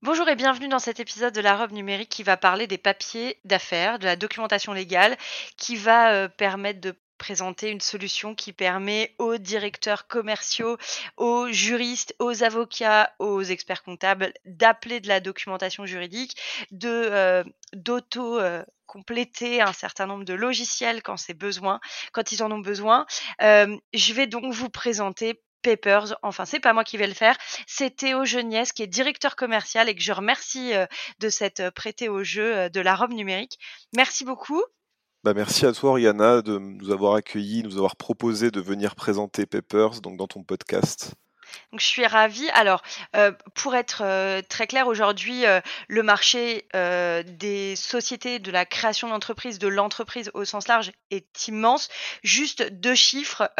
Bonjour et bienvenue dans cet épisode de la robe numérique qui va parler des papiers d'affaires, de la documentation légale, qui va euh, permettre de présenter une solution qui permet aux directeurs commerciaux, aux juristes, aux avocats, aux experts comptables d'appeler de la documentation juridique, de euh, d'auto euh, compléter un certain nombre de logiciels quand c'est besoin, quand ils en ont besoin. je vais donc vous présenter Papers. Enfin, c'est pas moi qui vais le faire. C'est Théo Geniès qui est directeur commercial et que je remercie euh, de s'être euh, prêté au jeu euh, de la robe numérique. Merci beaucoup. Bah merci à toi, Rihanna, de nous avoir accueillis, nous avoir proposé de venir présenter Papers donc dans ton podcast. Donc je suis ravie. Alors, euh, pour être euh, très clair, aujourd'hui, euh, le marché des sociétés, de la création d'entreprise, de l'entreprise au sens large est immense. Juste deux chiffres.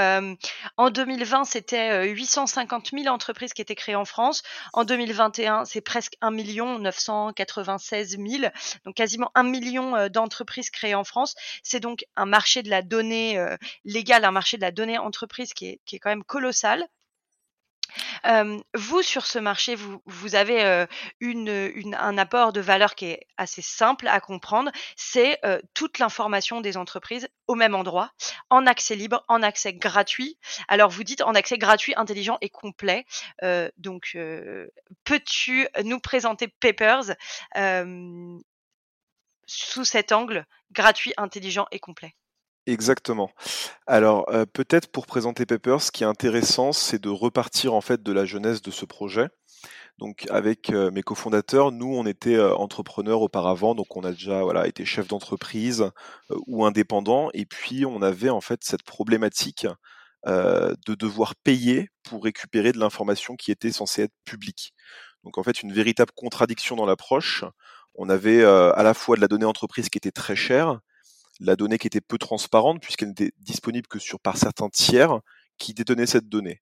en 2020, c'était 850 000 entreprises qui étaient créées en France. En 2021, c'est presque 1 996 000. Donc quasiment 1 million d'entreprises créées en France. C'est donc un marché de la donnée légale, un marché de la donnée entreprise qui est, qui est quand même colossal vous, sur ce marché, vous, vous avez une, un apport de valeur qui est assez simple à comprendre. C'est toute l'information des entreprises au même endroit, en accès libre, en accès gratuit. Alors, vous dites en accès gratuit, intelligent et complet. donc, peux-tu nous présenter Papers sous cet angle gratuit, intelligent et complet? Exactement. Alors, euh, peut-être pour présenter Papers, ce qui est intéressant, c'est de repartir en fait de la jeunesse de ce projet. Donc, avec euh, mes cofondateurs, nous, on était euh, entrepreneurs auparavant, donc on a déjà voilà été chef d'entreprise ou indépendant, et puis on avait en fait cette problématique de devoir payer pour récupérer de l'information qui était censée être publique. Donc, en fait, une véritable contradiction dans l'approche. On avait à la fois de la donnée entreprise qui était très chère, la donnée qui était peu transparente puisqu'elle n'était disponible que sur par certains tiers qui détenaient cette donnée.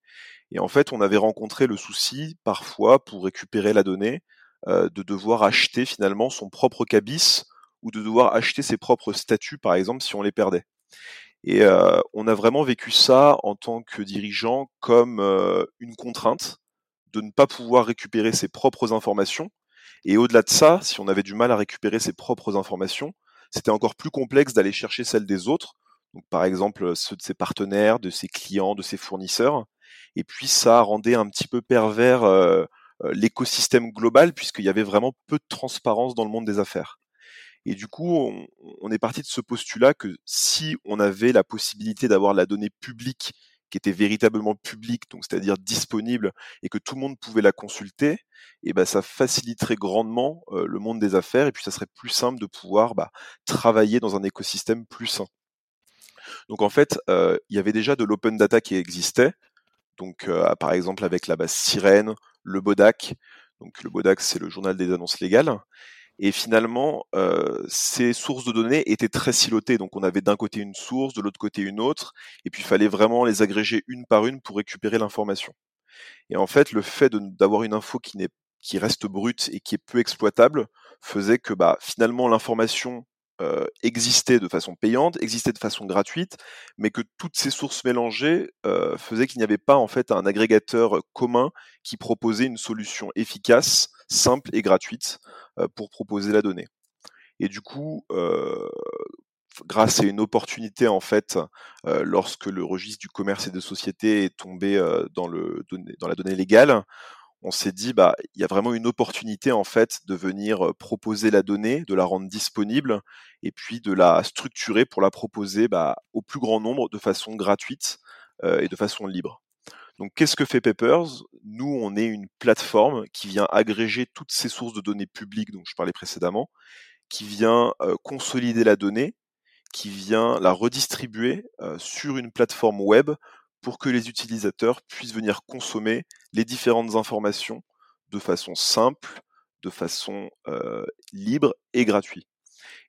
Et en fait, on avait rencontré le souci parfois pour récupérer la donnée euh, de devoir acheter finalement son propre cabis ou de devoir acheter ses propres statuts par exemple si on les perdait. Et euh, on a vraiment vécu ça en tant que dirigeant comme euh, une contrainte de ne pas pouvoir récupérer ses propres informations. Et au-delà de ça, si on avait du mal à récupérer ses propres informations, c'était encore plus complexe d'aller chercher celles des autres, par exemple ceux de ses partenaires, de ses clients, de ses fournisseurs. Et puis ça rendait un petit peu pervers euh, euh, l'écosystème global puisqu'il y avait vraiment peu de transparence dans le monde des affaires. Et du coup, on est parti de ce postulat que si on avait la possibilité d'avoir la donnée publique qui était véritablement publique, donc c'est-à-dire disponible et que tout le monde pouvait la consulter, et ben ça faciliterait grandement le monde des affaires et puis ça serait plus simple de pouvoir bah, travailler dans un écosystème plus sain. Donc en fait, il y avait déjà de l'open data qui existait, donc par exemple avec la base Sirène, le Bodac. Donc le Bodac c'est le journal des annonces légales. Et finalement, euh, ces sources de données étaient très silotées. Donc on avait d'un côté une source, de l'autre côté une autre, et puis il fallait vraiment les agréger une par une pour récupérer l'information. Et en fait, le fait d'avoir une info qui, qui reste brute et qui est peu exploitable faisait que bah, finalement l'information euh, existait de façon payante, existait de façon gratuite, mais que toutes ces sources mélangées euh, faisaient qu'il n'y avait pas en fait un agrégateur commun qui proposait une solution efficace, simple et gratuite euh, pour proposer la donnée. Et du coup, euh, grâce à une opportunité en fait, lorsque le registre du commerce et des sociétés est tombé dans, le, dans la donnée légale, on s'est dit bah il y a vraiment une opportunité en fait de venir proposer la donnée, de la rendre disponible et puis de la structurer pour la proposer bah, au plus grand nombre de façon gratuite et de façon libre. Donc qu'est-ce que fait Papers? Nous, on est une plateforme qui vient agréger toutes ces sources de données publiques dont je parlais précédemment, qui vient consolider la donnée, qui vient la redistribuer sur une plateforme web pour que les utilisateurs puissent venir consommer les différentes informations de façon simple, de façon libre et gratuite.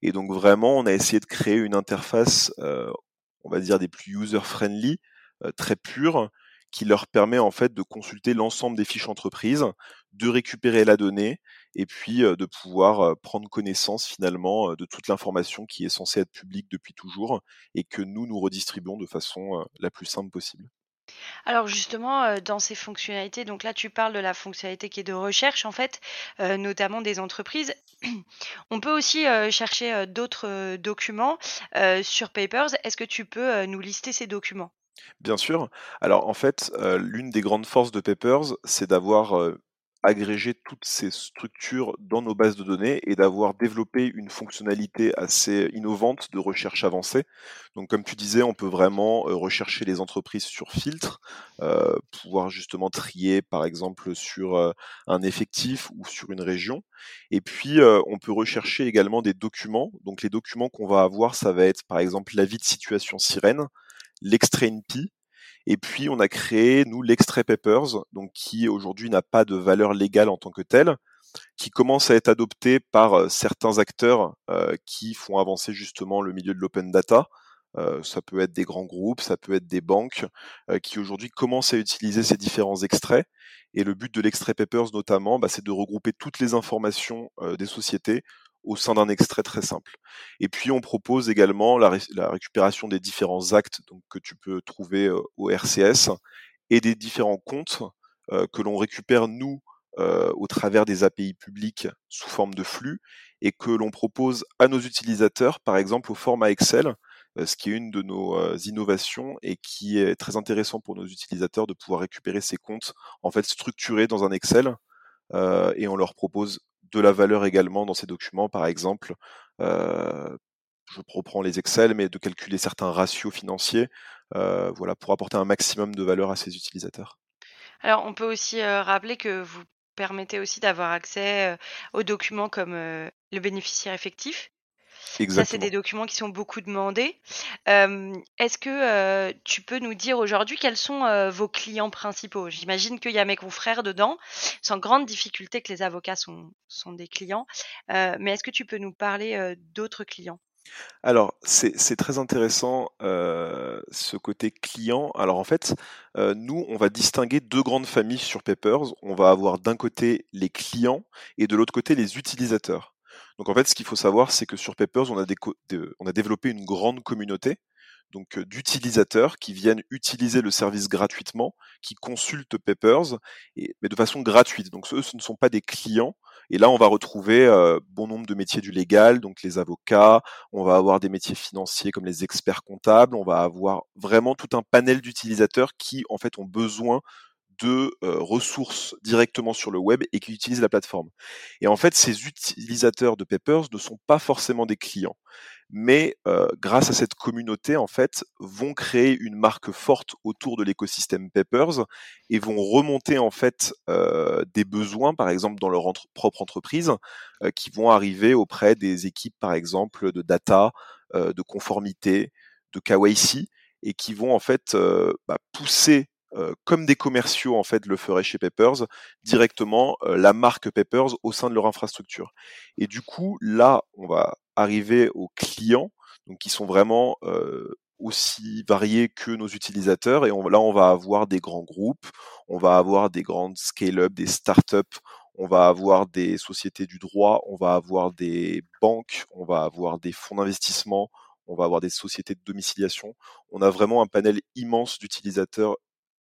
Et donc vraiment, on a essayé de créer une interface, on va dire des plus user-friendly, très pure, qui leur permet en fait de consulter l'ensemble des fiches entreprises, de récupérer la donnée et puis de pouvoir prendre connaissance finalement de toute l'information qui est censée être publique depuis toujours et que nous nous redistribuons de façon la plus simple possible. Alors justement, dans ces fonctionnalités, donc là tu parles de la fonctionnalité qui est de recherche en fait, notamment des entreprises. On peut aussi chercher d'autres documents sur Papers. Est-ce que tu peux nous lister ces documents? Bien sûr. Alors en fait, l'une des grandes forces de Papers, c'est d'avoir agréger toutes ces structures dans nos bases de données et d'avoir développé une fonctionnalité assez innovante de recherche avancée. Donc comme tu disais, on peut vraiment rechercher les entreprises sur filtre, pouvoir justement trier par exemple sur un effectif ou sur une région. Et puis on peut rechercher également des documents. Donc les documents qu'on va avoir, ça va être par exemple l'avis de situation sirène, l'extrait NP, et puis, on a créé, nous, l'extrait Papers, donc qui aujourd'hui n'a pas de valeur légale en tant que tel, qui commence à être adopté par euh, certains acteurs euh, qui font avancer justement le milieu de l'open data. Euh, ça peut être des grands groupes, ça peut être des banques qui aujourd'hui commencent à utiliser ces différents extraits. Et le but de l'extrait Papers notamment, bah, c'est de regrouper toutes les informations des sociétés au sein d'un extrait très simple. Et puis on propose également la, récupération des différents actes que tu peux trouver au RCS et des différents comptes que l'on récupère nous au travers des API publiques sous forme de flux et que l'on propose à nos utilisateurs, par exemple au format Excel, ce qui est une de nos innovations et qui est très intéressant pour nos utilisateurs de pouvoir récupérer ces comptes en fait structurés dans un Excel et on leur propose de la valeur également dans ces documents, par exemple, euh, je reprends les Excel, mais de calculer certains ratios financiers, euh, voilà, pour apporter un maximum de valeur à ces utilisateurs. Alors, on peut aussi euh, rappeler que vous permettez aussi d'avoir accès aux documents comme le bénéficiaire effectif, ça, c'est des documents qui sont beaucoup demandés. est-ce que tu peux nous dire aujourd'hui quels sont vos clients principaux? J'imagine qu'il y a mes confrères dedans, sans grande difficulté que les avocats sont, sont des clients. mais est-ce que tu peux nous parler d'autres clients? Alors, c'est très intéressant ce côté client. Alors en fait, nous, on va distinguer deux grandes familles sur Papers. On va avoir d'un côté les clients et de l'autre côté les utilisateurs. Donc en fait, ce qu'il faut savoir, c'est que sur Papers, on a, développé une grande communauté donc d'utilisateurs qui viennent utiliser le service gratuitement, qui consultent Papers, mais de façon gratuite. Donc eux, ce ne sont pas des clients. Et là, on va retrouver bon nombre de métiers du légal, donc les avocats, on va avoir des métiers financiers comme les experts comptables, on va avoir vraiment tout un panel d'utilisateurs qui, en fait, ont besoin de ressources directement sur le web et qui utilisent la plateforme. Et en fait, ces utilisateurs de Papers ne sont pas forcément des clients, mais grâce à cette communauté, en fait, vont créer une marque forte autour de l'écosystème Papers et vont remonter en fait des besoins, par exemple dans leur propre entreprise, qui vont arriver auprès des équipes, par exemple, de data, de conformité, de KYC, et qui vont en fait bah, pousser comme des commerciaux en fait le feraient chez Papers, directement la marque Papers au sein de leur infrastructure. Et du coup, là, on va arriver aux clients, donc qui sont vraiment aussi variés que nos utilisateurs. Et là, on va avoir des grands groupes, on va avoir des grandes scale-up, des startups, on va avoir des sociétés du droit, on va avoir des banques, on va avoir des fonds d'investissement, on va avoir des sociétés de domiciliation. On a vraiment un panel immense d'utilisateurs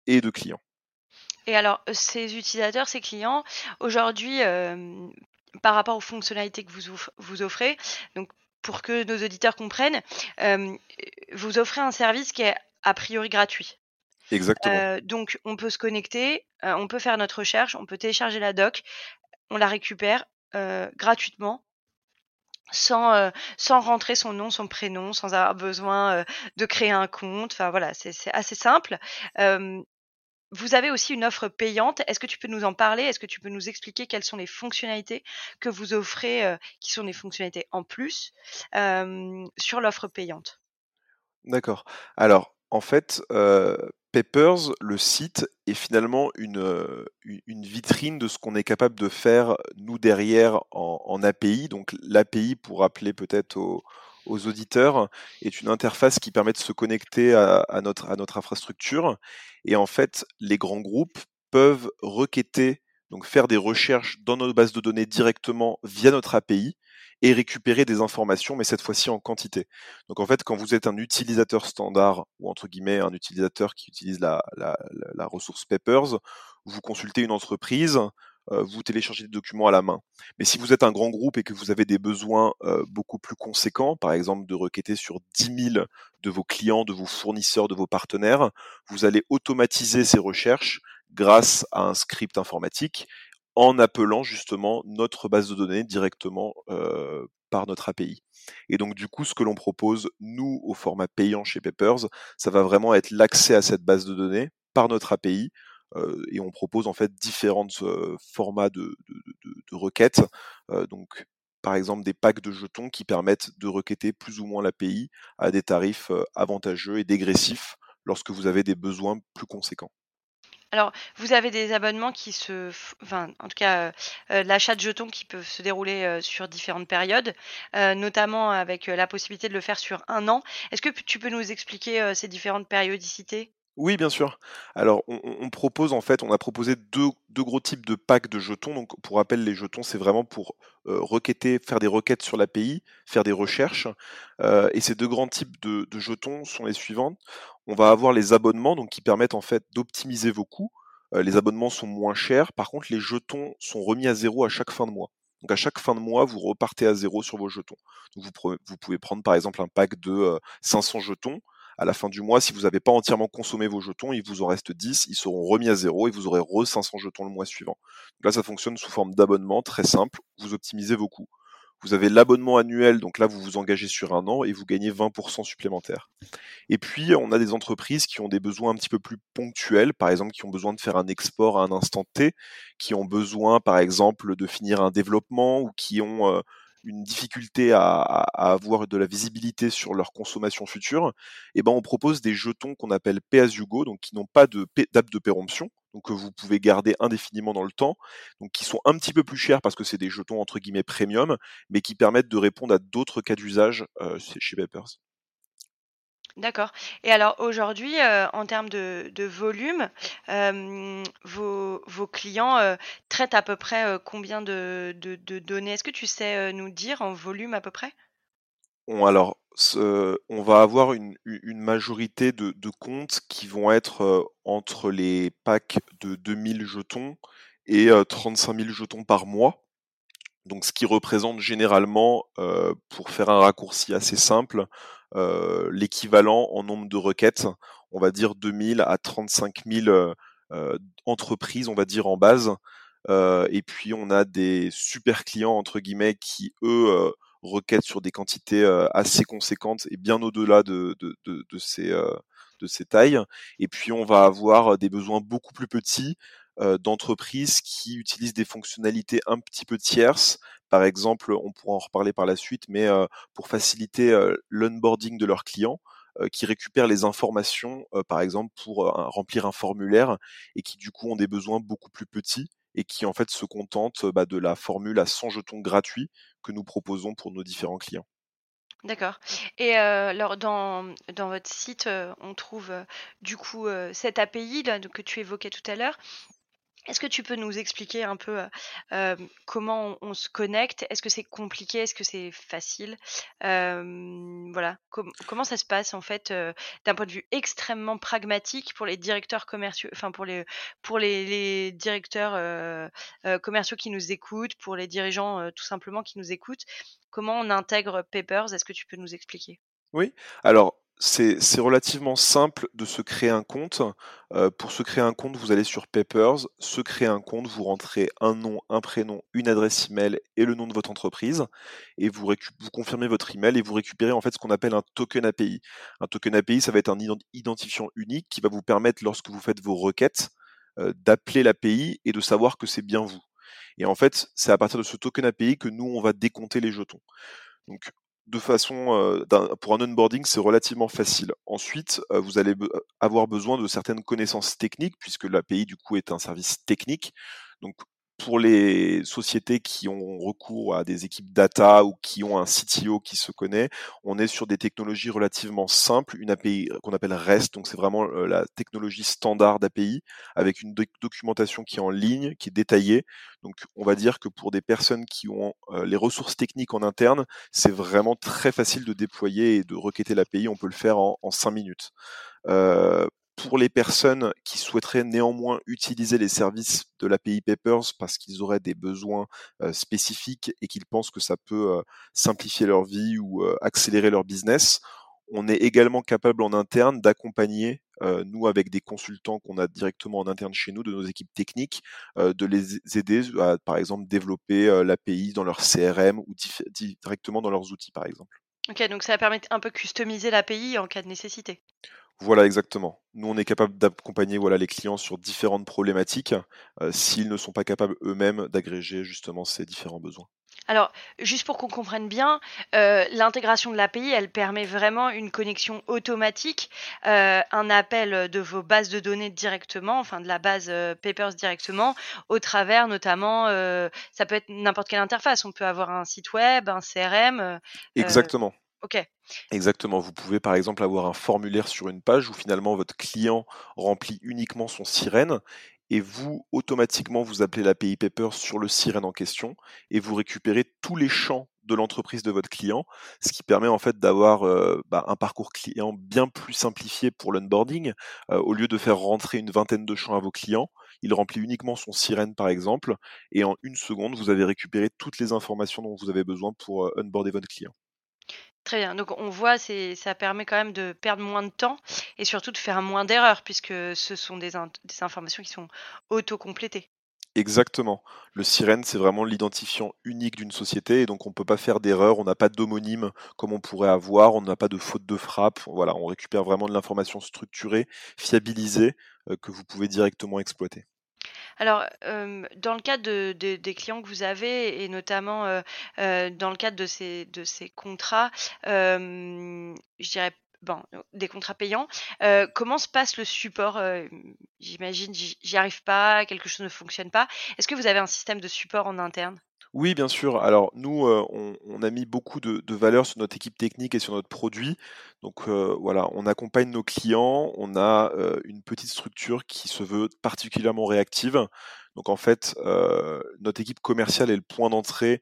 et de clients. Et alors, ces utilisateurs, ces clients, aujourd'hui, par rapport aux fonctionnalités que vous, vous offrez, donc pour que nos auditeurs comprennent, vous offrez un service qui est a priori gratuit. Exactement. donc, on peut se connecter, on peut faire notre recherche, on peut télécharger la doc, on la récupère gratuitement sans, sans rentrer son nom, son prénom, sans avoir besoin de créer un compte. Enfin voilà, c'est assez simple. Vous avez aussi une offre payante. Est-ce que tu peux nous en parler? Est-ce que tu peux nous expliquer quelles sont les fonctionnalités que vous offrez, euh, qui sont des fonctionnalités en plus, sur l'offre payante? D'accord. Alors, En fait, euh, Peppers, le site, est finalement une, euh, une vitrine de ce qu'on est capable de faire, nous, derrière, en, API. Donc l'API, pour rappeler peut-être aux, auditeurs, est une interface qui permet de se connecter à, notre, à notre infrastructure. Et en fait, les grands groupes peuvent requêter, donc faire des recherches dans nos bases de données directement via notre API et récupérer des informations, mais cette fois-ci en quantité. Donc en fait, quand vous êtes un utilisateur standard, ou entre guillemets un utilisateur qui utilise la, ressource Papers, vous consultez une entreprise, vous téléchargez des documents à la main. Mais si vous êtes un grand groupe et que vous avez des besoins euh, beaucoup plus conséquents, par exemple de requêter sur 10 000 de vos clients, de vos fournisseurs, de vos partenaires, vous allez automatiser ces recherches grâce à un script informatique en appelant justement notre base de données directement euh, par notre API. Et donc du coup, ce que l'on propose, nous, au format payant chez Peppers, ça va vraiment être l'accès à cette base de données par notre API. Euh, et on propose en fait différents euh, formats de, requêtes. donc par exemple des packs de jetons qui permettent de requêter plus ou moins l'API à des tarifs avantageux et dégressifs lorsque vous avez des besoins plus conséquents. Alors, vous avez des abonnements qui se, enfin, en tout cas, euh, euh, l'achat de jetons qui peuvent se dérouler euh, sur différentes périodes, notamment avec la possibilité de le faire sur un an. Est-ce que tu peux nous expliquer ces différentes périodicités? Oui, bien sûr. Alors, on, propose en fait, on a proposé deux, gros types de packs de jetons. Donc, pour rappel, les jetons, c'est vraiment pour requêter, faire des requêtes sur l'API, faire des recherches. et ces deux grands types de, jetons sont les suivantes. On va avoir les abonnements, donc qui permettent en fait d'optimiser vos coûts. les abonnements sont moins chers. Par contre, les jetons sont remis à zéro à chaque fin de mois. Donc à chaque fin de mois, vous repartez à zéro sur vos jetons. vous, vous pouvez prendre par exemple un pack de 500 jetons à la fin du mois, si vous n'avez pas entièrement consommé vos jetons, il vous en reste 10, ils seront remis à zéro et vous aurez re 500 jetons le mois suivant. Donc là, ça fonctionne sous forme d'abonnement très simple, vous optimisez vos coûts. Vous avez l'abonnement annuel, donc là vous vous engagez sur un an et vous gagnez 20% supplémentaire. Et puis on a des entreprises qui ont des besoins un petit peu plus ponctuels, par exemple qui ont besoin de faire un export à un instant T, qui ont besoin par exemple de finir un développement ou qui ont euh, une difficulté à, avoir de la visibilité sur leur consommation future, et eh ben on propose des jetons qu'on appelle pay as donc qui n'ont pas de date de péremption, donc que vous pouvez garder indéfiniment dans le temps, donc qui sont un petit peu plus chers parce que c'est des jetons entre guillemets premium, mais qui permettent de répondre à d'autres cas d'usage euh, chez Vapers. D'accord. Et alors aujourd'hui, euh, en termes de, volume, euh, vos, clients euh, traitent à peu près combien de, données? Est-ce que tu sais nous dire en volume à peu près? Alors, on va avoir une, majorité de, comptes qui vont être entre les packs de 2000 jetons et 35 000 jetons par mois. Donc, ce qui représente généralement, pour faire un raccourci assez simple, euh, l'équivalent en nombre de requêtes, on va dire 2000 à 35 000 euh, euh, entreprises, on va dire en base. et puis on a des super clients entre guillemets qui eux requêtent sur des quantités assez conséquentes et bien au-delà de, de, de, ces, de ces tailles. Et puis on va avoir des besoins beaucoup plus petits d'entreprises qui utilisent des fonctionnalités un petit peu tierces par exemple, on pourra en reparler par la suite, mais pour faciliter l'onboarding de leurs clients, qui récupèrent les informations, par exemple, pour remplir un formulaire et qui du coup ont des besoins beaucoup plus petits et qui en fait se contentent bah, de la formule à 100 jetons gratuits que nous proposons pour nos différents clients. D'accord. Et alors dans, dans votre site, on trouve du coup cette API que tu évoquais tout à l'heure. Est-ce que tu peux nous expliquer un peu comment on, se connecte? Est-ce que c'est compliqué? Est-ce que c'est facile? Voilà, comment ça se passe en fait d'un point de vue extrêmement pragmatique pour les directeurs commerciaux, enfin pour les pour les, directeurs commerciaux qui nous écoutent, pour les dirigeants tout simplement qui nous écoutent. Comment on intègre Papers? Est-ce que tu peux nous expliquer? Oui. Alors c'est relativement simple de se créer un compte. Euh, pour se créer un compte, vous allez sur Papers, se créer un compte, vous rentrez un nom, un prénom, une adresse email et le nom de votre entreprise, et vous, vous confirmez votre email et vous récupérez en fait ce qu'on appelle un token API. Un token API, ça va être un identifiant unique qui va vous permettre, lorsque vous faites vos requêtes, euh, d'appeler l'API et de savoir que c'est bien vous. Et en fait, c'est à partir de ce token API que nous, on va décompter les jetons. Donc, de façon, pour un onboarding, c'est relativement facile. Ensuite, vous allez avoir besoin de certaines connaissances techniques, puisque l'API, du coup, est un service technique. Donc, pour les sociétés qui ont recours à des équipes data ou qui ont un CTO qui se connaît, on est sur des technologies relativement simples, une API qu'on appelle REST, donc c'est vraiment euh, la technologie standard d'API avec une documentation qui est en ligne, qui est détaillée. Donc on va dire que pour des personnes qui ont euh, les ressources techniques en interne, c'est vraiment très facile de déployer et de requêter l'API, on peut le faire en, en 5 minutes. Euh, pour les personnes qui souhaiteraient néanmoins utiliser les services de l'API Papers parce qu'ils auraient des besoins spécifiques et qu'ils pensent que ça peut simplifier leur vie ou accélérer leur business, on est également capable en interne d'accompagner, nous avec des consultants qu'on a directement en interne chez nous, de nos équipes techniques, de les aider à, par exemple, développer l'API dans leur CRM ou directement dans leurs outils, par exemple. Ok, donc ça va permettre un peu customiser l'API en cas de nécessité. Voilà, exactement. Nous, on est capable d'accompagner voilà, les clients sur différentes problématiques euh, s'ils ne sont pas capables eux-mêmes d'agréger justement ces différents besoins. Alors, juste pour qu'on comprenne bien, euh, l'intégration de l'API, elle permet vraiment une connexion automatique, euh, un appel de vos bases de données directement, enfin de la base Papers directement, au travers notamment, ça peut être n'importe quelle interface. On peut avoir un site web, un CRM. Exactement. Exactement. Vous pouvez par exemple avoir un formulaire sur une page où finalement votre client remplit uniquement son sirène et vous, automatiquement, vous appelez l'API Paper sur le sirène en question et vous récupérez tous les champs de l'entreprise de votre client, ce qui permet en fait d'avoir euh, bah, un parcours client bien plus simplifié pour l'onboarding. Euh, au lieu de faire rentrer une vingtaine de champs à vos clients, il remplit uniquement son sirène par exemple, et en une seconde, vous avez récupéré toutes les informations dont vous avez besoin pour euh, onboarder votre client. Très bien. Donc on voit, ça permet quand même de perdre moins de temps et surtout de faire moins d'erreurs puisque ce sont des, des informations qui sont auto-complétées. Exactement. Le sirène, c'est vraiment l'identifiant unique d'une société et donc on ne peut pas faire d'erreur, on n'a pas d'homonyme comme on pourrait avoir, on n'a pas de faute de frappe. Voilà, on récupère vraiment de l'information structurée, fiabilisée, euh, que vous pouvez directement exploiter. Alors, dans le cadre des clients que vous avez et notamment, dans le cadre de ces de ces contrats, je dirais, bon, des contrats payants, comment se passe le support? j'imagine, j'y arrive pas, quelque chose ne fonctionne pas. Est-ce que vous avez un système de support en interne? Oui, bien sûr. Alors nous, euh, on, a mis beaucoup de, valeur sur notre équipe technique et sur notre produit. Donc euh, voilà, on accompagne nos clients. On a euh, une petite structure qui se veut particulièrement réactive. Donc en fait, notre équipe commerciale est le point d'entrée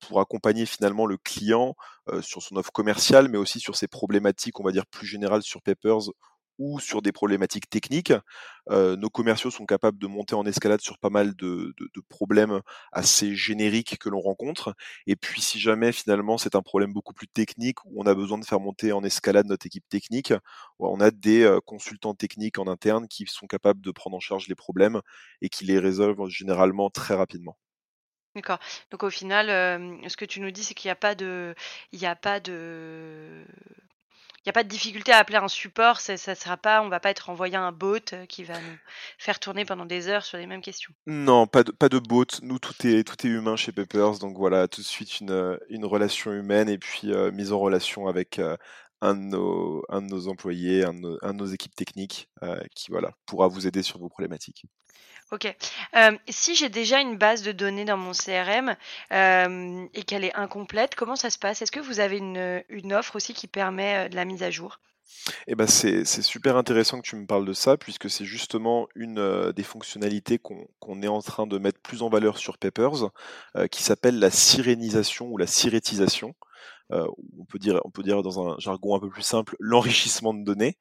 pour accompagner finalement le client sur son offre commerciale, mais aussi sur ses problématiques, on va dire plus générales sur Papers ou sur des problématiques techniques. nos commerciaux sont capables de monter en escalade sur pas mal de, problèmes assez génériques que l'on rencontre. Et puis si jamais finalement c'est un problème beaucoup plus technique où on a besoin de faire monter en escalade notre équipe technique, on a des consultants techniques en interne qui sont capables de prendre en charge les problèmes et qui les résolvent généralement très rapidement. D'accord. Donc au final, ce que tu nous dis, c'est qu'il n'y a pas de, il a pas de n'y a pas de difficulté à appeler un support, ça, ça sera pas, on va pas être envoyé un bot euh, qui va nous faire tourner pendant des heures sur les mêmes questions. Non, pas de, pas de bot. Nous, tout est, tout est humain chez Peppers. Donc voilà, tout de suite une, euh, relation humaine et puis euh, mise en relation avec un, de nos, un de nos employés, un de nos, équipes techniques qui voilà, pourra vous aider sur vos problématiques. Ok. si j'ai déjà une base de données dans mon CRM et qu'elle est incomplète, comment ça se passe? Est-ce que vous avez une, offre aussi qui permet de la mise à jour? Eh ben c'est super intéressant que tu me parles de ça, puisque c'est justement une des fonctionnalités qu'on est en train de mettre plus en valeur sur Peppers, qui s'appelle la sirénisation ou la sirétisation. On, peut dire, on peut dire dans un jargon un peu plus simple, l'enrichissement de données,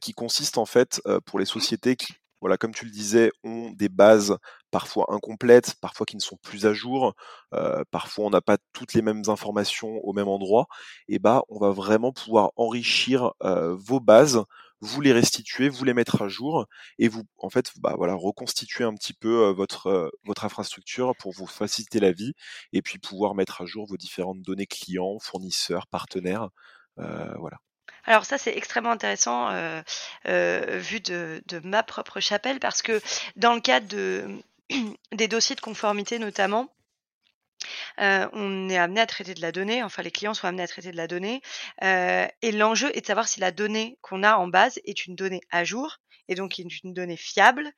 qui consiste en fait pour les sociétés qui voilà, comme tu le disais, ont des bases parfois incomplètes, parfois qui ne sont plus à jour, euh, parfois on n'a pas toutes les mêmes informations au même endroit, et bah on va vraiment pouvoir enrichir euh, vos bases, vous les restituer, vous les mettre à jour, et vous en fait bah voilà reconstituer un petit peu euh, votre votre infrastructure pour vous faciliter la vie, et puis pouvoir mettre à jour vos différentes données clients, fournisseurs, partenaires, voilà. Alors ça, c'est extrêmement intéressant euh, euh, vu de, ma propre chapelle parce que dans le cadre de, des dossiers de conformité notamment, on est amené à traiter de la donnée, enfin les clients sont amenés à traiter de la donnée, et l'enjeu est de savoir si la donnée qu'on a en base est une donnée à jour et donc une donnée fiable.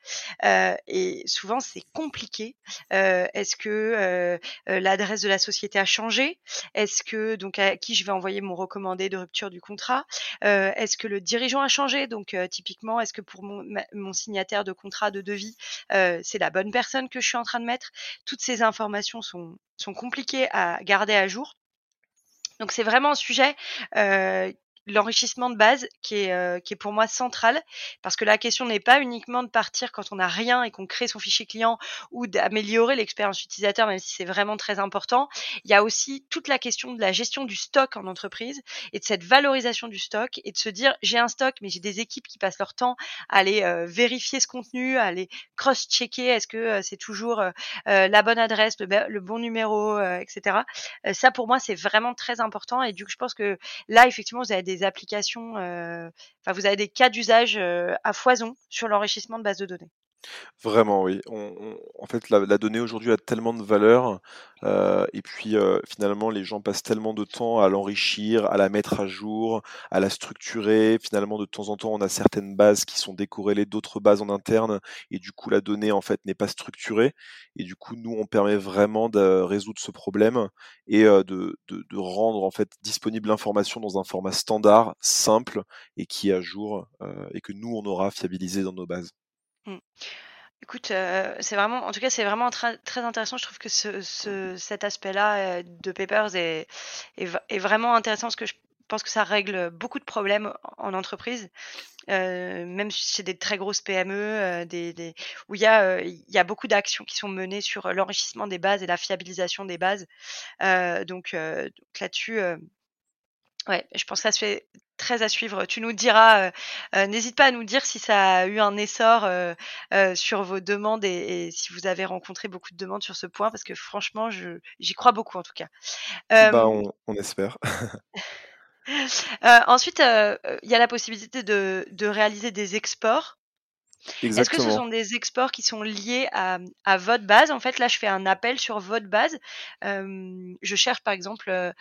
Euh, et souvent, c'est compliqué. Euh, est-ce que euh, l'adresse de la société a changé? Est-ce que donc à qui je vais envoyer mon recommandé de rupture du contrat? Est-ce que le dirigeant a changé? Donc typiquement, est-ce que pour mon, mon, signataire de contrat de devis, c'est la bonne personne que je suis en train de mettre? Toutes ces informations sont, sont compliquées à garder à jour. Donc c'est vraiment un sujet euh, l'enrichissement de base qui est, euh, qui est pour moi central parce que la question n'est pas uniquement de partir quand on n'a rien et qu'on crée son fichier client ou d'améliorer l'expérience utilisateur même si c'est vraiment très important. Il y a aussi toute la question de la gestion du stock en entreprise et de cette valorisation du stock et de se dire j'ai un stock mais j'ai des équipes qui passent leur temps à aller euh, vérifier ce contenu, à aller cross-checker est-ce que euh, c'est toujours la bonne adresse, le, le bon numéro, etc. ça pour moi c'est vraiment très important et du coup je pense que là effectivement vous avez des des applications, euh, enfin vous avez des cas d'usage euh, à foison sur l'enrichissement de bases de données. Vraiment, oui. en fait, la, donnée aujourd'hui a tellement de valeur, euh, et puis euh, finalement, les gens passent tellement de temps à l'enrichir, à la mettre à jour, à la structurer. Finalement, de temps en temps, on a certaines bases qui sont décorrélées d'autres bases en interne, et du coup, la donnée en fait n'est pas structurée. Et du coup, nous, on permet vraiment de résoudre ce problème et euh, de, rendre en fait disponible l'information dans un format standard, simple et qui est à jour, et que nous, on aura fiabilisé dans nos bases. Mmh. Écoute, c'est vraiment en tout cas, c'est vraiment très intéressant. Je trouve que ce cet aspect-là, de Papers est vraiment intéressant parce que je pense que ça règle beaucoup de problèmes en entreprise, même chez des très grosses PME, où il y a, beaucoup d'actions qui sont menées sur l'enrichissement des bases et la fiabilisation des bases. donc là-dessus, Ouais, je pense que ça se fait très à suivre. Tu nous diras, euh, euh, n'hésite pas à nous dire si ça a eu un essor euh, sur vos demandes et, si vous avez rencontré beaucoup de demandes sur ce point, parce que franchement, j'y crois beaucoup en tout cas. Bah, on, espère. ensuite, il y a la possibilité de, de réaliser des exports est-ce que ce sont des exports qui sont liés à, votre base? En fait, là, je fais un appel sur votre base. je cherche, par exemple,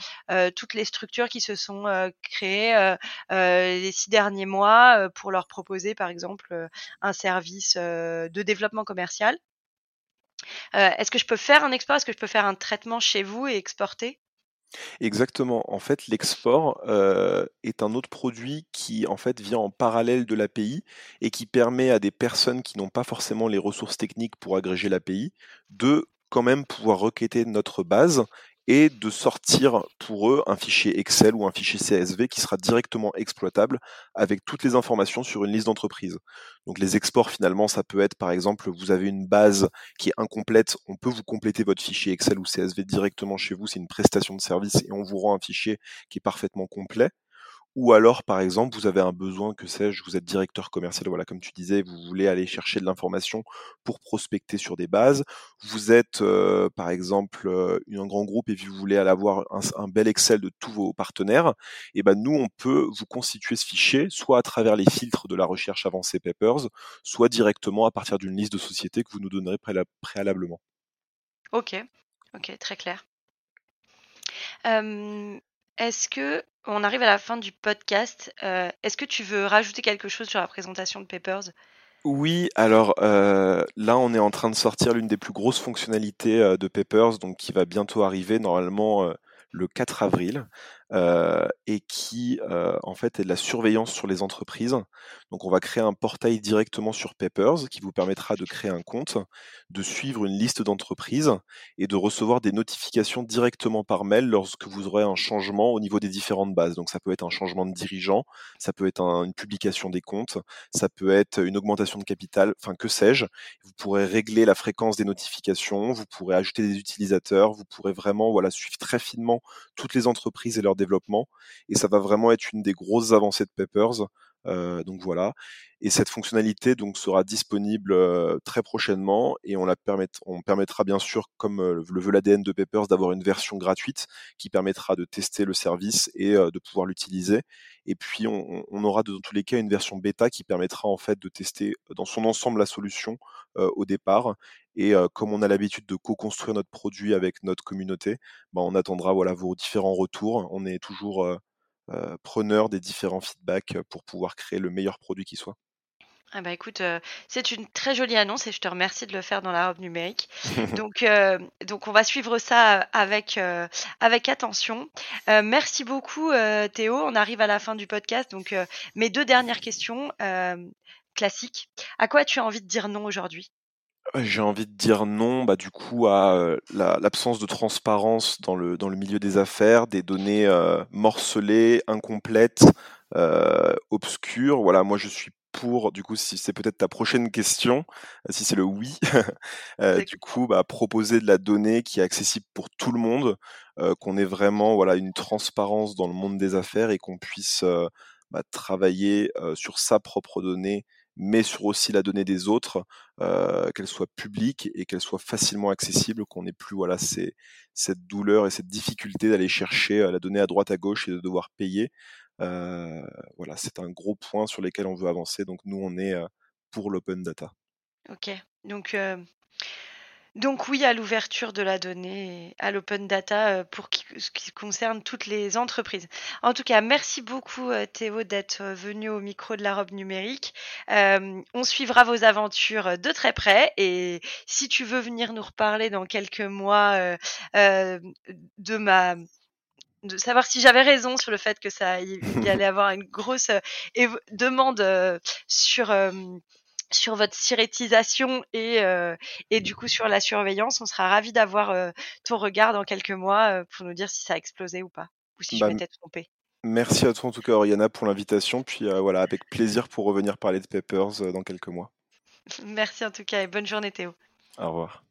toutes les structures qui se sont créées les six derniers mois pour leur proposer, par exemple, un service de développement commercial. Est-ce que je peux faire un export? Est-ce que je peux faire un traitement chez vous et exporter? Exactement. En fait, l'export euh, est un autre produit qui en fait vient en parallèle de l'API et qui permet à des personnes qui n'ont pas forcément les ressources techniques pour agréger l'API de quand même pouvoir requêter notre base et de sortir pour eux un fichier Excel ou un fichier CSV qui sera directement exploitable avec toutes les informations sur une liste d'entreprise. Donc les exports finalement, ça peut être par exemple, vous avez une base qui est incomplète, on peut vous compléter votre fichier Excel ou CSV directement chez vous, c'est une prestation de service et on vous rend un fichier qui est parfaitement complet. Ou alors, par exemple, vous avez un besoin, que sais-je, vous êtes directeur commercial, voilà, comme tu disais, vous voulez aller chercher de l'information pour prospecter sur des bases. Vous êtes, euh, par exemple, euh, un grand groupe et vous voulez aller avoir un, bel Excel de tous vos partenaires. Et ben nous, on peut vous constituer ce fichier, soit à travers les filtres de la recherche avancée Papers, soit directement à partir d'une liste de sociétés que vous nous donnerez préalablement. Ok, ok, très clair. Est-ce que on arrive à la fin du podcast. Euh, est-ce que tu veux rajouter quelque chose sur la présentation de Papers? Oui, alors euh, là, on est en train de sortir l'une des plus grosses fonctionnalités euh, de Papers, donc qui va bientôt arriver, normalement le 4 avril. Et qui en fait est de la surveillance sur les entreprises. Donc on va créer un portail directement sur Papers qui vous permettra de créer un compte, de suivre une liste d'entreprises et de recevoir des notifications directement par mail lorsque vous aurez un changement au niveau des différentes bases. Donc ça peut être un changement de dirigeant, ça peut être une publication des comptes, ça peut être une augmentation de capital, enfin que sais-je. Vous pourrez régler la fréquence des notifications, vous pourrez ajouter des utilisateurs, vous pourrez vraiment voilà suivre très finement toutes les entreprises et leurs développement. Et ça va vraiment être une des grosses avancées de Peppers. Euh, donc voilà. Et cette fonctionnalité donc sera disponible euh, très prochainement et on la permet, on permettra bien sûr, comme le veut l'ADN de Peppers, d'avoir une version gratuite qui permettra de tester le service et de pouvoir l'utiliser. Et puis on, on, aura dans tous les cas une version bêta qui permettra en fait de tester dans son ensemble la solution au départ Et comme on a l'habitude de co-construire notre produit avec notre communauté, bah, on attendra voilà, vos différents retours. On est toujours preneur des différents feedbacks pour pouvoir créer le meilleur produit qui soit. Ah bah écoute, c'est une très jolie annonce et je te remercie de le faire dans la robe numérique. Donc, donc on va suivre ça avec, avec attention. merci beaucoup Théo. On arrive à la fin du podcast. Donc mes deux dernières questions classiques. À quoi tu as envie de dire non aujourd'hui? J'ai envie de dire non, bah, du coup, à l'absence de transparence dans le, dans le milieu des affaires, des données morcelées, incomplètes, obscures. Voilà, moi je suis pour, du coup, si c'est peut-être ta prochaine question, si c'est le oui, du coup, bah, proposer de la donnée qui est accessible pour tout le monde, qu'on ait vraiment voilà, une transparence dans le monde des affaires et qu'on puisse bah, travailler sur sa propre donnée mais sur aussi la donnée des autres, qu'elle soit publique et qu'elle soit facilement accessible, qu'on n'ait plus voilà cette douleur et cette difficulté d'aller chercher la donnée à droite à gauche et de devoir payer. Voilà, c'est un gros point sur lequel on veut avancer. Donc nous, on est pour l'open data. Ok, donc donc oui à l'ouverture de la donnée, à l'open data euh, pour ce qui concerne toutes les entreprises. En tout cas, merci beaucoup euh, Théo d'être euh, venu au micro de la robe numérique. on suivra vos aventures de très près et si tu veux venir nous reparler dans quelques mois de ma de savoir si j'avais raison sur le fait que ça y, allait avoir une grosse demande sur sur votre sirétisation et, euh, et du coup sur la surveillance. On sera ravi d'avoir euh, ton regard dans quelques mois euh, pour nous dire si ça a explosé ou pas, ou si je bah, m'étais trompé. Merci à toi en tout cas Oriana pour l'invitation, puis voilà, avec plaisir pour revenir parler de Peppers dans quelques mois. Merci en tout cas et bonne journée Théo. Au revoir.